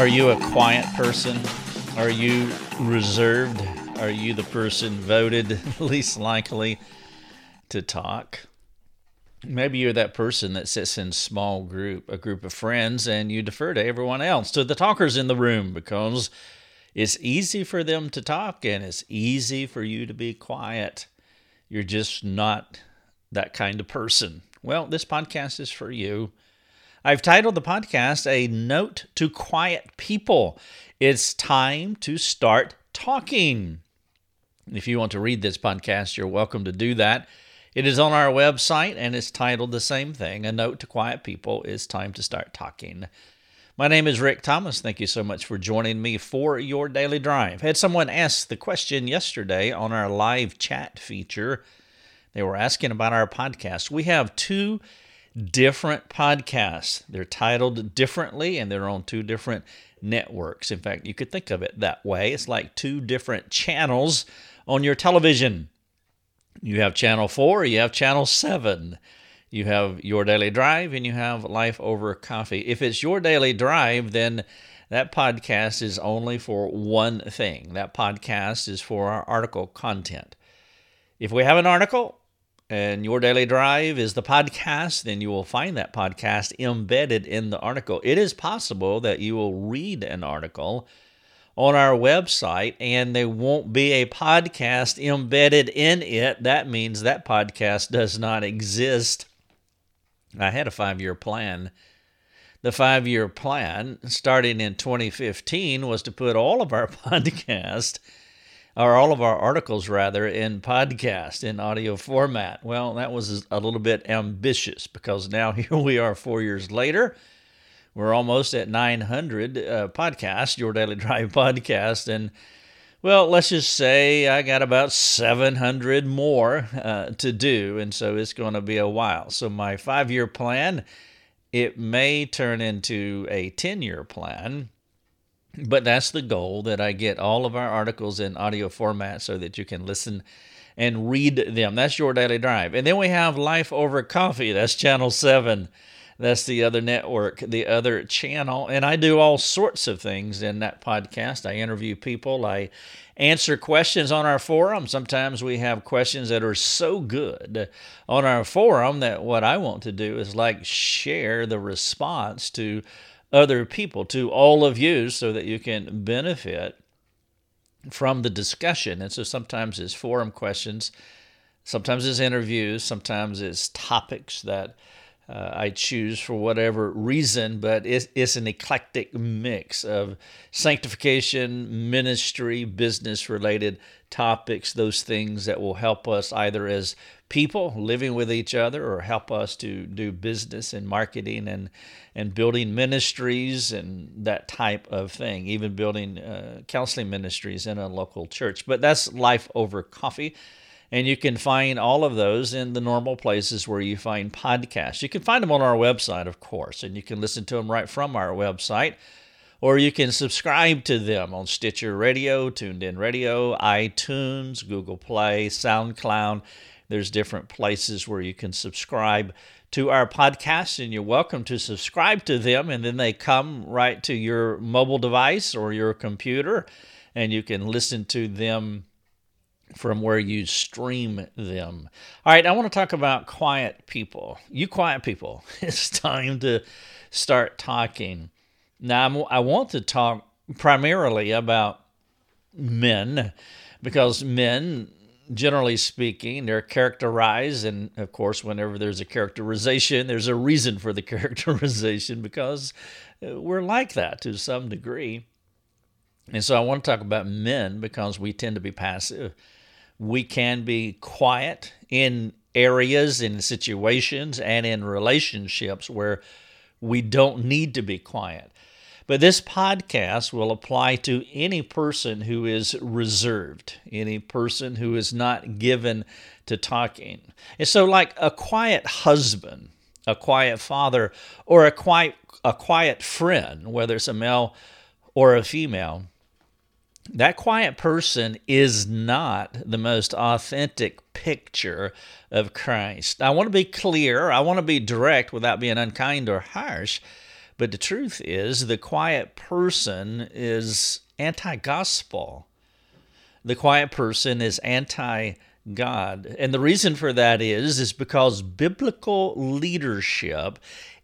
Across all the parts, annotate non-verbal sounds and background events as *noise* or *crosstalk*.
Are you a quiet person? Are you reserved? Are you the person voted *laughs* least likely to talk? Maybe you're that person that sits in small group, a group of friends, and you defer to everyone else, to the talkers in the room, because it's easy for them to talk and it's easy for you to be quiet. You're just not that kind of person. Well, this podcast is for you. I've titled the podcast A Note to Quiet People. It's time to start talking. If you want to read this podcast, you're welcome to do that. It is on our website and it's titled the same thing A Note to Quiet People. It's time to start talking. My name is Rick Thomas. Thank you so much for joining me for your daily drive. Had someone ask the question yesterday on our live chat feature. They were asking about our podcast. We have two different podcasts. They're titled differently and they're on two different networks. In fact, you could think of it that way. It's like two different channels on your television. You have channel 4, you have channel 7. You have your daily drive and you have life over coffee. If it's your daily drive, then that podcast is only for one thing. That podcast is for our article content. If we have an article, and your daily drive is the podcast, then you will find that podcast embedded in the article. It is possible that you will read an article on our website and there won't be a podcast embedded in it. That means that podcast does not exist. I had a five year plan. The five year plan, starting in 2015, was to put all of our *laughs* podcasts or all of our articles rather in podcast in audio format. Well, that was a little bit ambitious because now *laughs* here we are 4 years later. We're almost at 900 uh, podcasts, Your Daily Drive *laughs* podcast and well, let's just say I got about 700 more uh, to do, and so it's going to be a while. So my five-year plan, it may turn into a 10-year plan, but that's the goal that I get all of our articles in audio format so that you can listen and read them. That's your daily drive. And then we have Life Over Coffee. That's channel 7. That's the other network, the other channel. And I do all sorts of things in that podcast. I interview people, I answer questions on our forum. Sometimes we have questions that are so good on our forum that what I want to do is like share the response to other people, to all of you, so that you can benefit from the discussion. And so sometimes it's forum questions, sometimes it's interviews, sometimes it's topics that uh, I choose for whatever reason, but it's, it's an eclectic mix of sanctification, ministry, business related topics, those things that will help us either as people living with each other or help us to do business and marketing and, and building ministries and that type of thing, even building uh, counseling ministries in a local church. But that's life over coffee. And you can find all of those in the normal places where you find podcasts. You can find them on our website, of course, and you can listen to them right from our website. Or you can subscribe to them on Stitcher Radio, TuneIn Radio, iTunes, Google Play, SoundCloud. There's different places where you can subscribe to our podcasts, and you're welcome to subscribe to them. And then they come right to your mobile device or your computer, and you can listen to them from where you stream them. All right, I want to talk about quiet people. You quiet people, *laughs* it's time to start talking. Now, I'm, i want to talk primarily about men because men, generally speaking, they're characterized, and of course, whenever there's a characterization, there's a reason for the *laughs* characterization because uh, we're like that to some degree. And so I want to talk about men because we tend to be passive we can be quiet in areas, in situations, and in relationships where we don't need to be quiet. But this podcast will apply to any person who is reserved, any person who is not given to talking. And so, like a quiet husband, a quiet father, or a quiet, a quiet friend, whether it's a male or a female, that quiet person is not the most authentic picture of Christ. I want to be clear, I want to be direct without being unkind or harsh, But the truth is, the quiet person is anti gospel. The quiet person is anti God. And the reason for that is is because biblical leadership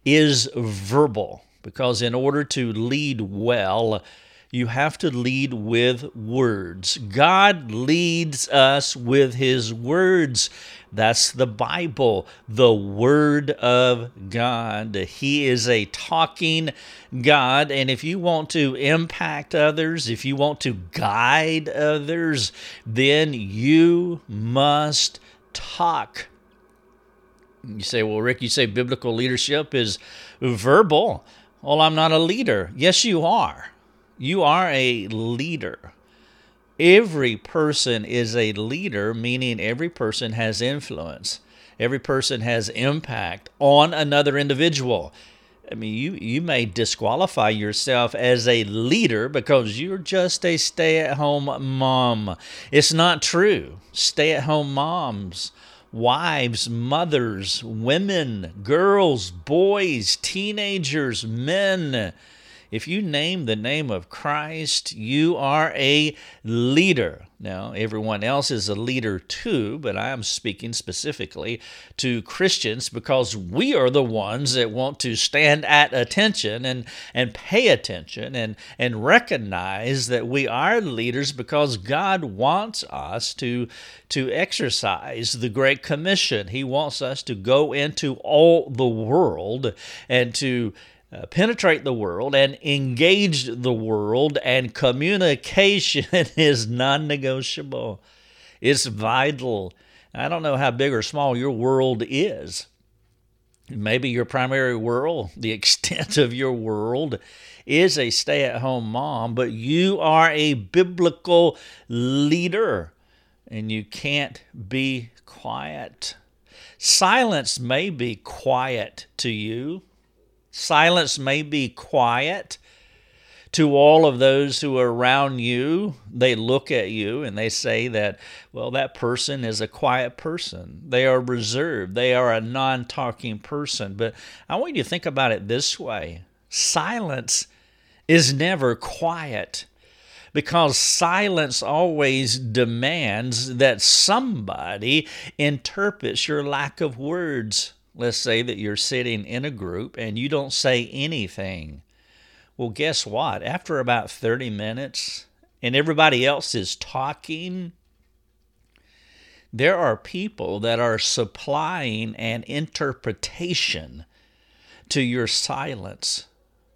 is verbal. Because in order to lead well, you have to lead with words. God leads us with His words. That's the Bible, the Word of God. He is a talking God. And if you want to impact others, if you want to guide others, then you must talk. You say, well, Rick, you say biblical leadership is verbal. Well, I'm not a leader. Yes, you are. You are a leader. Every person is a leader, meaning every person has influence. Every person has impact on another individual. I mean, you, you may disqualify yourself as a leader because you're just a stay at home mom. It's not true. Stay at home moms, wives, mothers, women, girls, boys, teenagers, men, if you name the name of Christ, you are a leader. Now, everyone else is a leader too, but I am speaking specifically to Christians because we are the ones that want to stand at attention and, and pay attention and, and recognize that we are leaders because God wants us to, to exercise the Great Commission. He wants us to go into all the world and to uh, penetrate the world and engage the world, and communication *laughs* is non negotiable. It's vital. I don't know how big or small your world is. Maybe your primary world, *laughs* the extent of your world, is a stay at home mom, but you are a biblical leader and you can't be quiet. Silence may be quiet to you, Silence may be quiet to all of those who are around you. They look at you and they say that, well, that person is a quiet person. They are reserved. They are a non talking person. But I want you to think about it this way silence is never quiet because silence always demands that somebody interprets your lack of words. Let's say that you're sitting in a group and you don't say anything. Well, guess what? After about 30 minutes and everybody else is talking, there are people that are supplying an interpretation to your silence.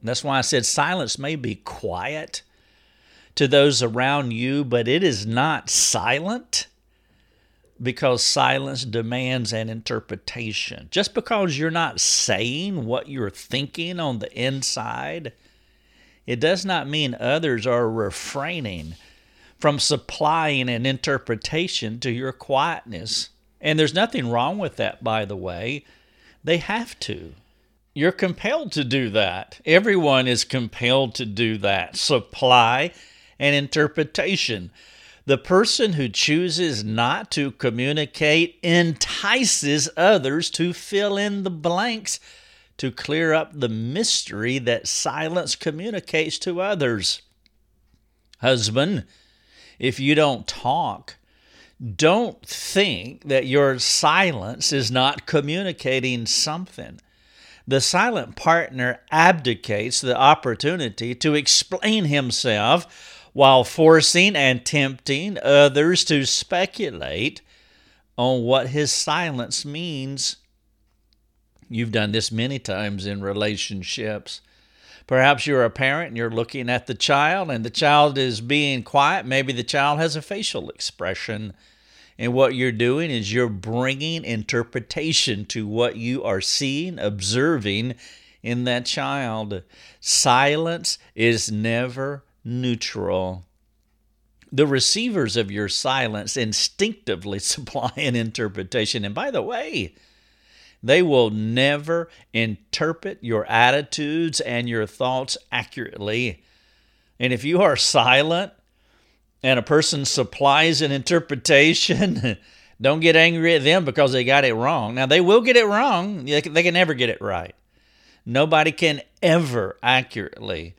That's why I said silence may be quiet to those around you, but it is not silent because silence demands an interpretation. Just because you're not saying what you're thinking on the inside, it does not mean others are refraining from supplying an interpretation to your quietness. And there's nothing wrong with that, by the way. They have to. You're compelled to do that. Everyone is compelled to do that. Supply an interpretation. The person who chooses not to communicate entices others to fill in the blanks to clear up the mystery that silence communicates to others. Husband, if you don't talk, don't think that your silence is not communicating something. The silent partner abdicates the opportunity to explain himself while forcing and tempting others to speculate on what his silence means. You've done this many times in relationships. Perhaps you're a parent and you're looking at the child, and the child is being quiet. Maybe the child has a facial expression. And what you're doing is you're bringing interpretation to what you are seeing, observing in that child. Silence is never neutral. The receivers of your silence instinctively *laughs* supply an interpretation. And by the way, they will never interpret your attitudes and your thoughts accurately. And if you are silent and a person supplies an interpretation, *laughs* don't get angry at them because they got it wrong. Now, they will get it wrong, they can never get it right. Nobody can ever accurately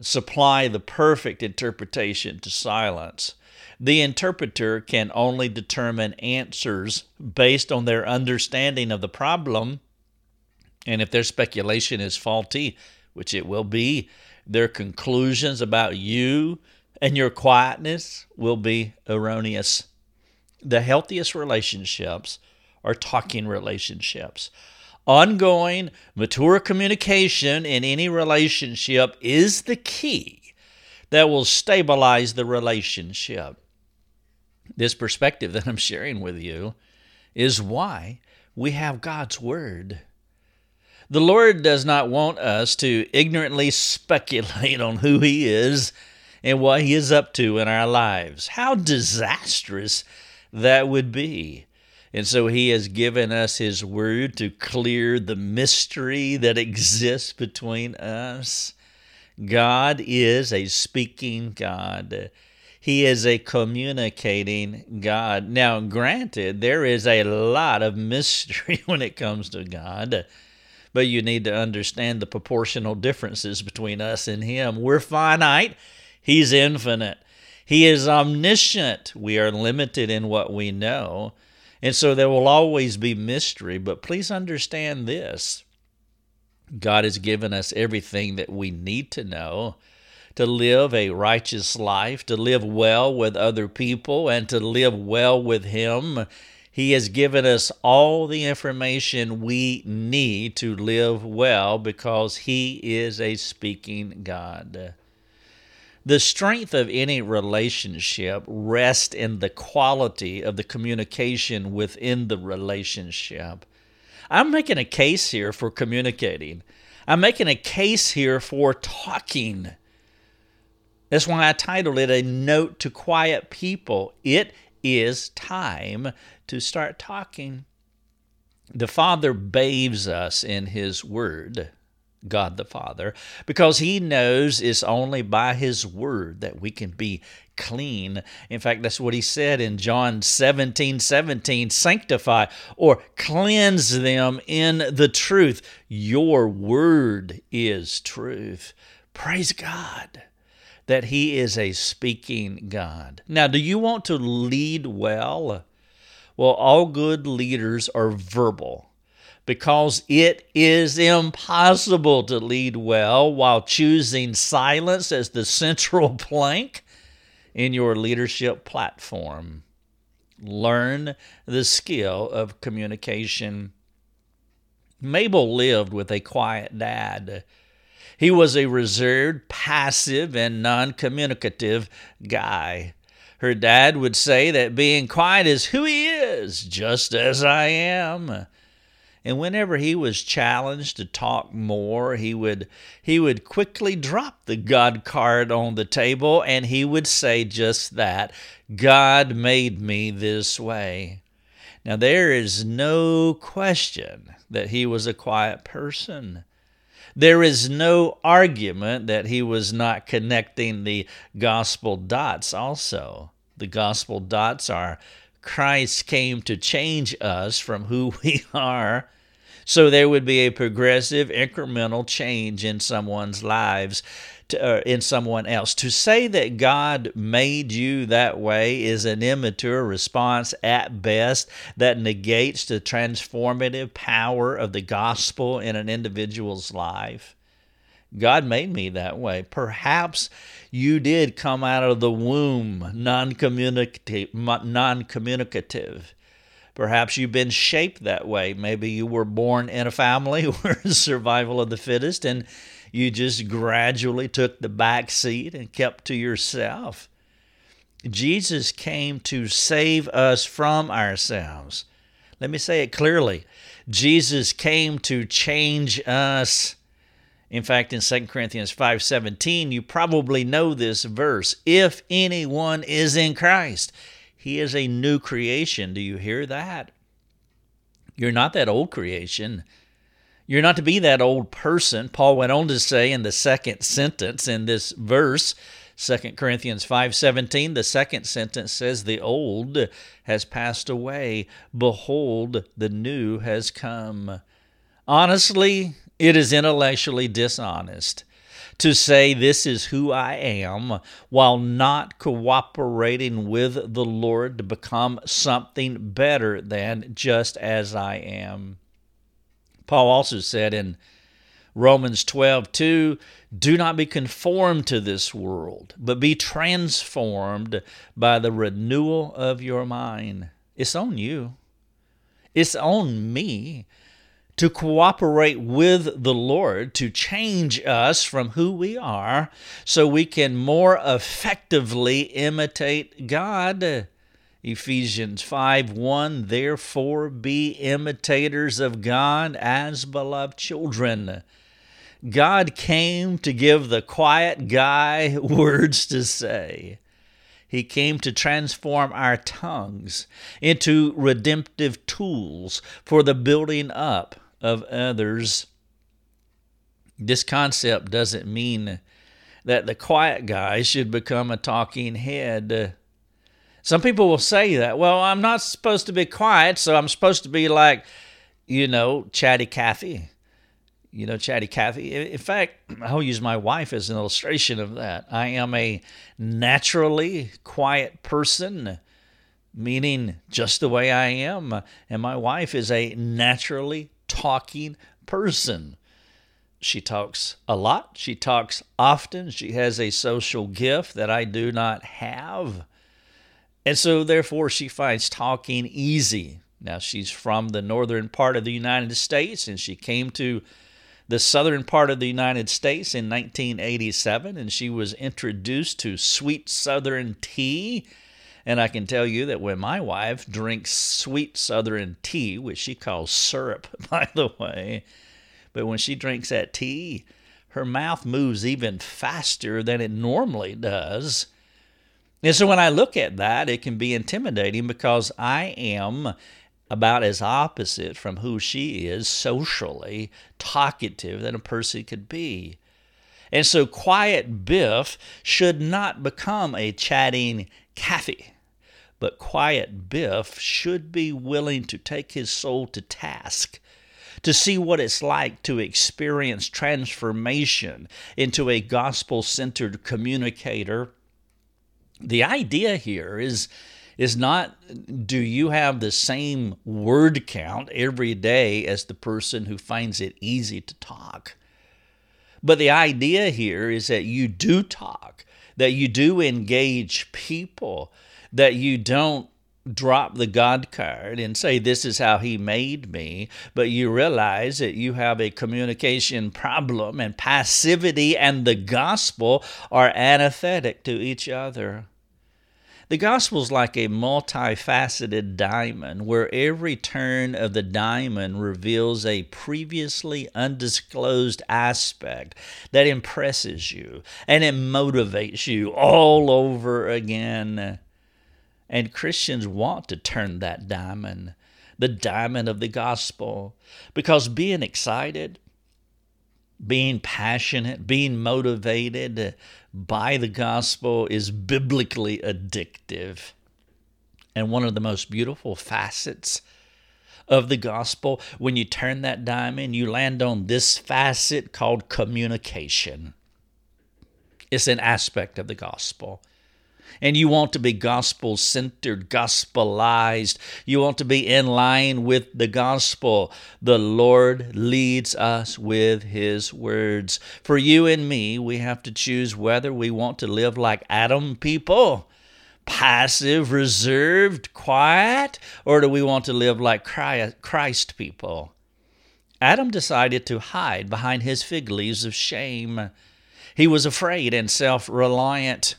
supply the perfect interpretation to silence. The interpreter can only determine answers based on their understanding of the problem. And if their speculation is faulty, which it will be, their conclusions about you and your quietness will be erroneous. The healthiest relationships are talking relationships. Ongoing, mature communication in any relationship is the key that will stabilize the relationship. This perspective that I'm sharing with you is why we have God's Word. The Lord does not want us to ignorantly speculate on who He is and what He is up to in our lives. How disastrous that would be. And so He has given us His Word to clear the mystery that exists between us. God is a speaking God. He is a communicating God. Now, granted, there is a lot of mystery *laughs* when it comes to God, but you need to understand the proportional differences between us and Him. We're finite, He's infinite. He is omniscient. We are limited in what we know. And so there will always be mystery, but please understand this God has given us everything that we need to know to live a righteous life, to live well with other people, and to live well with Him. He has given us all the information we need to live well because He is a speaking God. The strength of any relationship rests in the quality of the communication within the relationship. I'm making a case here for communicating. I'm making a case here for talking. That's why I titled it A Note to Quiet People. It is time to start talking. The Father bathes us in His Word, God the Father, because He knows it's only by His Word that we can be clean. In fact, that's what He said in John 17 17 sanctify or cleanse them in the truth. Your Word is truth. Praise God that He is a speaking God. Now, do you want to lead well? Well, all good leaders are verbal because it is impossible to lead well while choosing silence as the central *laughs* plank in your leadership platform. Learn the skill of communication. Mabel lived with a quiet dad he was a reserved, passive, and non communicative guy. Her dad would say that being quiet is who he is, just as I am. And whenever he was challenged to talk more, he would he would quickly drop the God card on the table and he would say just that. God made me this way. Now there is no question that he was a quiet person. There is no argument that he was not connecting the gospel dots also. The gospel dots are Christ came to change us from who *laughs* we are. So there would be a progressive, incremental change in someone's lives to, uh, in someone else. To say that God made you that way is an immature response at best that negates the transformative power of the gospel in an individual's life. God made me that way. Perhaps you did come out of the womb non-communicative, non-communicative. Perhaps you've been shaped that way. Maybe you were born in a family *laughs* where survival of the fittest and you just gradually took the back seat and kept to yourself. Jesus came to save us from ourselves. Let me say it clearly. Jesus came to change us. In fact, in 2 Corinthians 5:17, you probably know this verse. If anyone is in Christ, he is a new creation. Do you hear that? You're not that old creation. You're not to be that old person. Paul went on to say in the second sentence in this verse, 2 Corinthians 5:17, the second sentence says the old has passed away, behold the new has come. Honestly, It is intellectually dishonest to say this is who I am while not cooperating with the Lord to become something better than just as I am. Paul also said in Romans 12, 2, do not be conformed to this world, but be transformed by the renewal of your mind. It's on you. It's on me to cooperate with the Lord to change us from who we are so we can more effectively imitate God. Ephesians 5 1 Therefore be imitators of God as beloved children. God came to give the quiet guy *laughs* words to say. He came to transform our tongues into redemptive tools for the building up of others. This concept doesn't mean that the quiet guy should become a talking head. Some people will say that, well, I'm not supposed to be quiet, so I'm supposed to be like, you know, chatty Cathy. You know, chatty Cathy. In fact, I'll use my wife as an illustration of that. I am a naturally quiet person, meaning just the way I am. And my wife is a naturally talking person. She talks a lot. She talks often. She has a social gift that I do not have. And so, therefore, she finds talking easy. Now, she's from the northern part of the United States and she came to the southern part of the United States in 1987 and she was introduced to sweet southern tea and I can tell you that when my wife drinks sweet southern tea, which she calls syrup, *laughs* by the way, but when she drinks that tea, her mouth moves even faster than it normally does. And so when I look at that, it can be intimidating because I am about as opposite from who she is socially talkative than a person could be. And so quiet Biff should not become a chatting Cathy. But quiet Biff should be willing to take his soul to task to see what it's like to experience transformation into a gospel centered communicator. The idea here is, is not do you have the same word count every day as the person who finds it easy to talk? But the idea here is that you do talk, that you do engage people, that you don't drop the God card and say, This is how He made me, but you realize that you have a communication problem and passivity and the gospel are antithetic to each other. The gospel is like a multifaceted diamond where every turn of the diamond reveals a previously undisclosed aspect that impresses you and it motivates you all over again. And Christians want to turn that diamond, the diamond of the gospel, because being excited, being passionate, being motivated by the gospel is biblically addictive. And one of the most beautiful facets of the gospel, when you turn that diamond, you land on this facet called communication. It's an aspect of the gospel and you want to be gospel centered, gospelized. You want to be in line with the gospel. The Lord leads us with His words. For you and me, we have to choose whether we want to live like Adam people passive, reserved, quiet, or do we want to live like Christ people? Adam decided to hide behind his fig leaves of shame. He was afraid and self reliant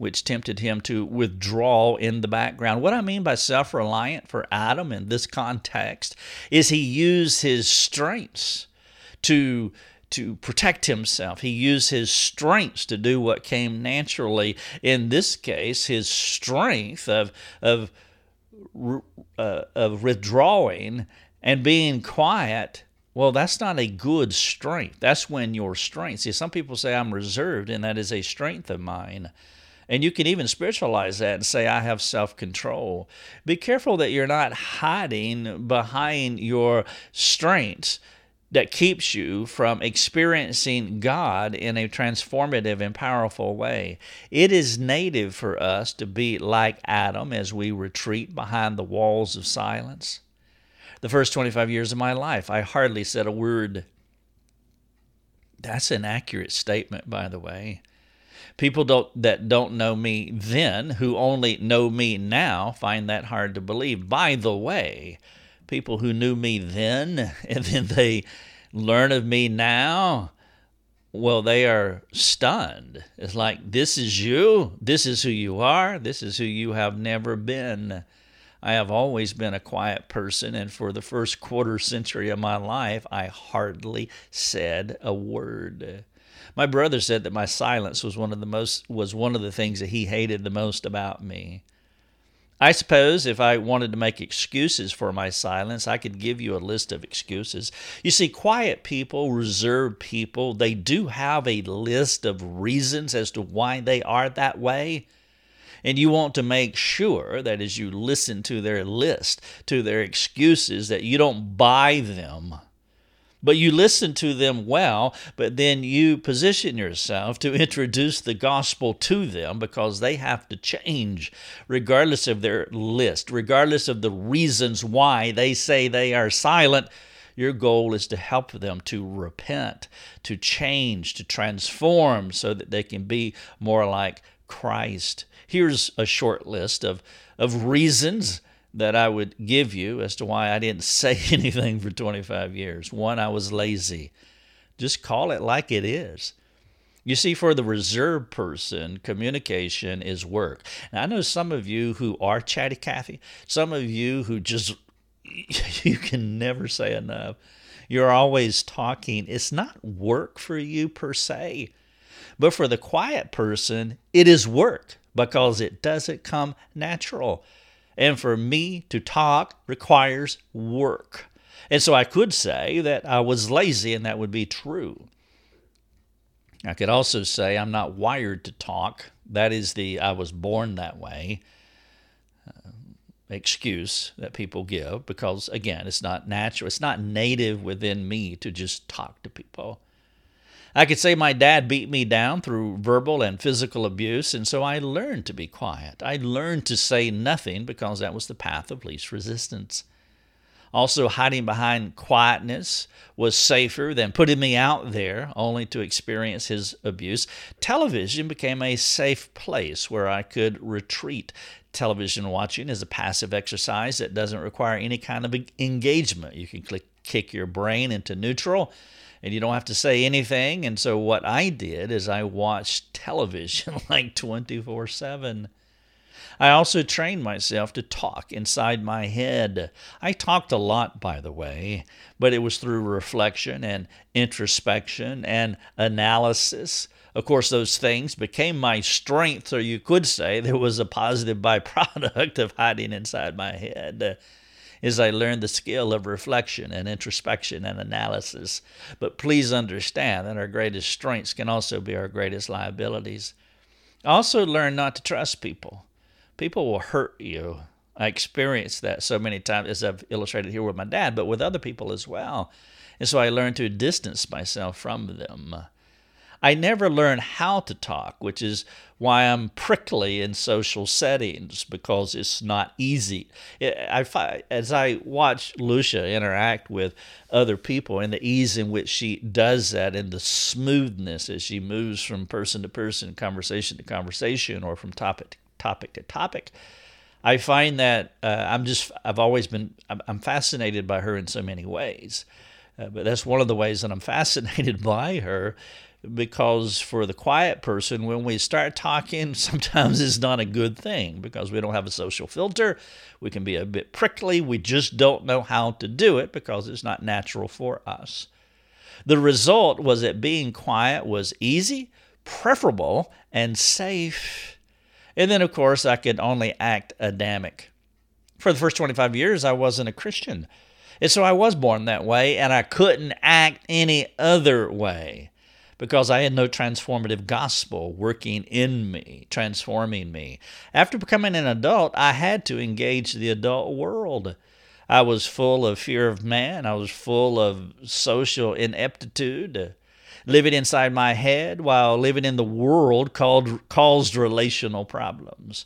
which tempted him to withdraw in the background. What I mean by self reliant for Adam in this context is he used his strengths to to protect himself. He used his strengths to do what came naturally. In this case, his strength of of uh, of withdrawing and being quiet. Well, that's not a good strength. That's when your strength. See, some people say I'm reserved, and that is a strength of mine. And you can even spiritualize that and say, I have self control. Be careful that you're not hiding behind your strengths. that keeps you from experiencing God in a transformative and powerful way. It is native for us to be like Adam as we retreat behind the walls of silence. The first 25 years of my life, I hardly said a word. That's an accurate statement, by the way. People don't, that don't know me then, who only know me now, find that hard to believe. By the way, people who knew me then *laughs* and then they learn of me now, well, they are stunned. It's like, this is you. This is who you are. This is who you have never been. I have always been a quiet person, and for the first quarter century of my life, I hardly said a word. My brother said that my silence was one of the most was one of the things that he hated the most about me. I suppose if I wanted to make excuses for my silence, I could give you a list of excuses. You see, quiet people, reserved people, they do have a list of reasons as to why they are that way. And you want to make sure that as you listen to their list, to their excuses, that you don't buy them but you listen to them well, but then you position yourself to *laughs* introduce the gospel to them because they have to change, regardless of their list, regardless of the reasons why they say they are silent. Your goal is to help them to repent, to change, to transform so that they can be more like Christ. Here's a short list of, of reasons that I would give you as to why I didn't *laughs* say anything for 25 years. One, I was lazy. Just call it like it is. You see, for the reserved person, communication is work. Now, I know some of you who are chatty Cathy, some of you who just, *laughs* you can never say enough. You're always talking. It's not work for you per se, but for the quiet person, it is work because it doesn't come natural. And for me to talk requires work. And so I could say that I was lazy, and that would be true. I could also say I'm not wired to talk. That is the I was born that way uh, excuse that people give because, again, it's not natural. It's not native within me to just talk to people. I could say my dad beat me down through verbal and physical abuse, and so I learned to be quiet. I learned to say nothing because that was the path of least resistance. Also, hiding behind quietness was safer than putting me out there only to experience his abuse. Television became a safe place where I could retreat. Television watching is a passive exercise that doesn't require any kind of engagement. You can click, kick your brain into neutral and you don't have to say anything. And so what I did is I watched *laughs* television like 24 7. I also trained myself to talk inside my head. I talked a lot, by the way, but it was through reflection and introspection and analysis. Of course, those things became my strength, or you could say there was a positive *laughs* byproduct of hiding inside my head is I learned the skill of reflection and introspection and analysis. But please understand that our greatest strengths can also be our greatest liabilities. I also learned not to trust people. People will hurt you. I experienced that so many times, as I've illustrated here with my dad, but with other people as well. And so I learned to distance myself from them. I never learned how to talk, which is why I'm prickly in social settings because it's not easy. I, as I watch Lucia interact with other people and the ease in which she does that and the smoothness as she moves from person to person, conversation to conversation, or from topic to topic to topic, I find that uh, I'm just, I've always been, I'm, I'm fascinated by her in so many ways. Uh, but that's one of the ways that I'm *laughs* fascinated by her because for the quiet person, when we start talking, *laughs* sometimes it's not a good thing because we don't have a social filter. We can be a bit prickly. We just don't know how to do it because it's not natural for us. The result was that being quiet was easy, preferable, and safe. And then, of course, I could only act Adamic. For the first 25 years, I wasn't a Christian. And so I was born that way, and I couldn't act any other way because I had no transformative gospel working in me, transforming me. After becoming an adult, I had to engage the adult world. I was full of fear of man. I was full of social ineptitude, living inside my head while living in the world called caused relational problems.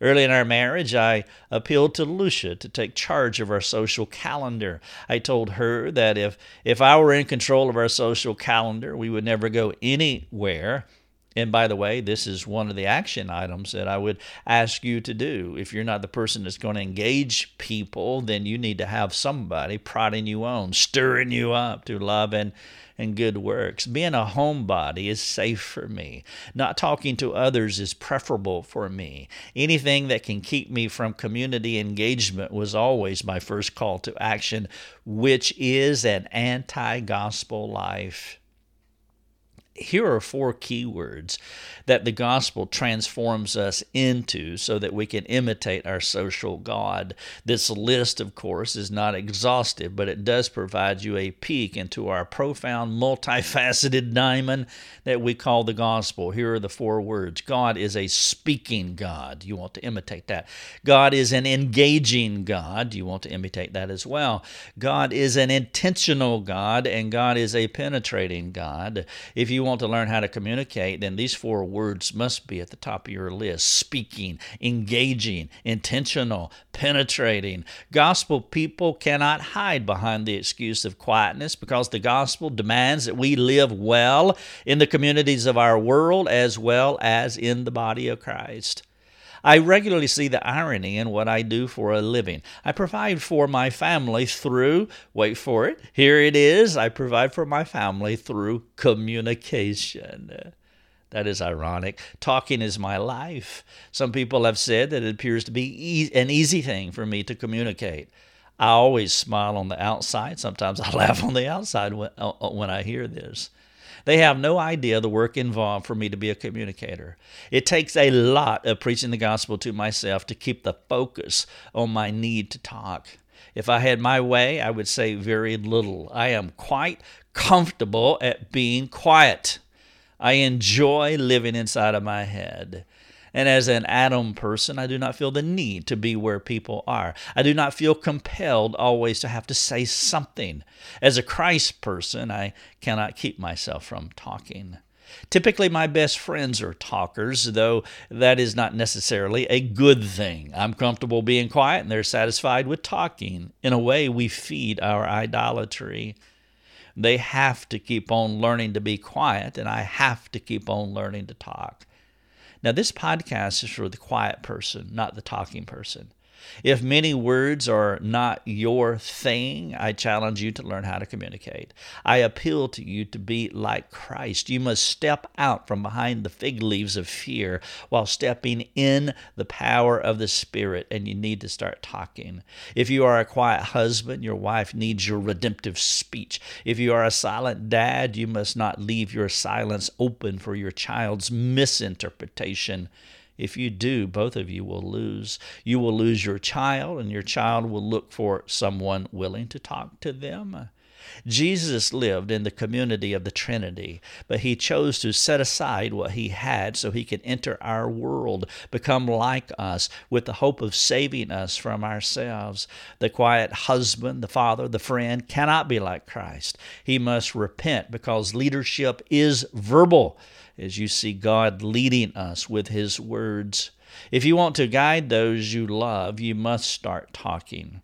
Early in our marriage, I appealed to Lucia to take charge of our social calendar. I told her that if, if I were in control of our social calendar, we would never go anywhere and by the way, this is one of the action items that I would ask you to do. If you're not the person that's going to engage people, then you need to have somebody prodding you on, stirring you up to love and, and good works. Being a homebody is safe for me. Not talking to others is preferable for me. Anything that can keep me from community engagement was always my first call to action, which is an anti gospel life here are four keywords that the gospel transforms us into so that we can imitate our social God. This list, of course, is not exhaustive, but it does provide you a peek into our profound, multifaceted diamond that we call the gospel. Here are the four words God is a speaking God. You want to imitate that. God is an engaging God. You want to imitate that as well. God is an intentional God, and God is a penetrating God. If you want to learn how to communicate, then these four words must be at the top of your list speaking, engaging, intentional, penetrating. Gospel people cannot hide behind the excuse of quietness because the gospel demands that we live well in the communities of our world as well as in the body of Christ. I regularly see the irony in what I do for a living. I provide for my family through, wait for it, here it is, I provide for my family through communication. That is ironic. Talking is my life. Some people have said that it appears to be e- an easy thing for me to communicate. I always smile on the outside. Sometimes I *laughs* laugh on the outside when, uh, when I hear this. They have no idea the work involved for me to be a communicator. It takes a lot of preaching the gospel to myself to keep the focus on my need to talk. If I had my way, I would say very little. I am quite comfortable at being quiet. I enjoy living inside of my head. And as an Adam person, I do not feel the need to be where people are. I do not feel compelled always to have to say something. As a Christ person, I cannot keep myself from talking. Typically, my best friends are talkers, though that is not necessarily a good thing. I'm comfortable being quiet, and they're satisfied with talking. In a way, we feed our idolatry. They have to keep on learning to be quiet, and I have to keep on learning to talk. Now, this podcast is for the quiet person, not the talking person. If many words are not your thing, I challenge you to learn how to communicate. I appeal to you to be like Christ. You must step out from behind the fig leaves of fear while stepping in the power of the Spirit, and you need to start talking. If you are a quiet husband, your wife needs your redemptive speech. If you are a silent dad, you must not leave your silence open for your child's misinterpretation. If you do, both of you will lose. You will lose your child, and your child will look for someone willing to talk to them. Jesus lived in the community of the Trinity, but he chose to set aside what he had so he could enter our world, become like us, with the hope of saving us from ourselves. The quiet husband, the father, the friend cannot be like Christ. He must repent because leadership is verbal as you see God leading us with His words. If you want to guide those you love, you must start talking.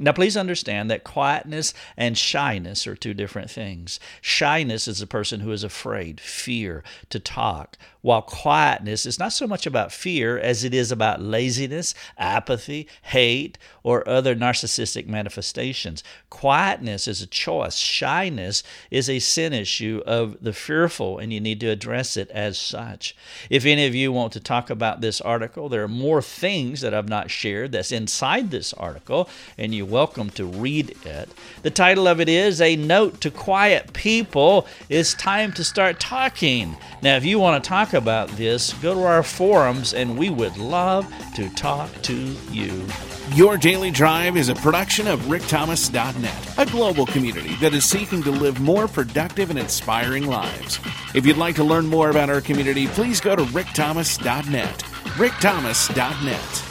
Now, please understand that quietness and shyness are two different things. Shyness is a person who is afraid, fear to talk, while quietness is not so much about fear as it is about laziness, apathy, hate, or other narcissistic manifestations. Quietness is a choice. Shyness is a sin issue of the fearful, and you need to address it as such. If any of you want to talk about this article, there are more things that I've not shared that's inside this article, and you're welcome to read it. The title of it is A Note to Quiet People. It's time to start talking. Now, if you want to talk about this, go to our forums and we would love to talk to you. Your Daily Drive is a production of rickthomas.net, a global community that is seeking to live more productive and inspiring lives. If you'd like to learn more about our community, please go to rickthomas.net. rickthomas.net.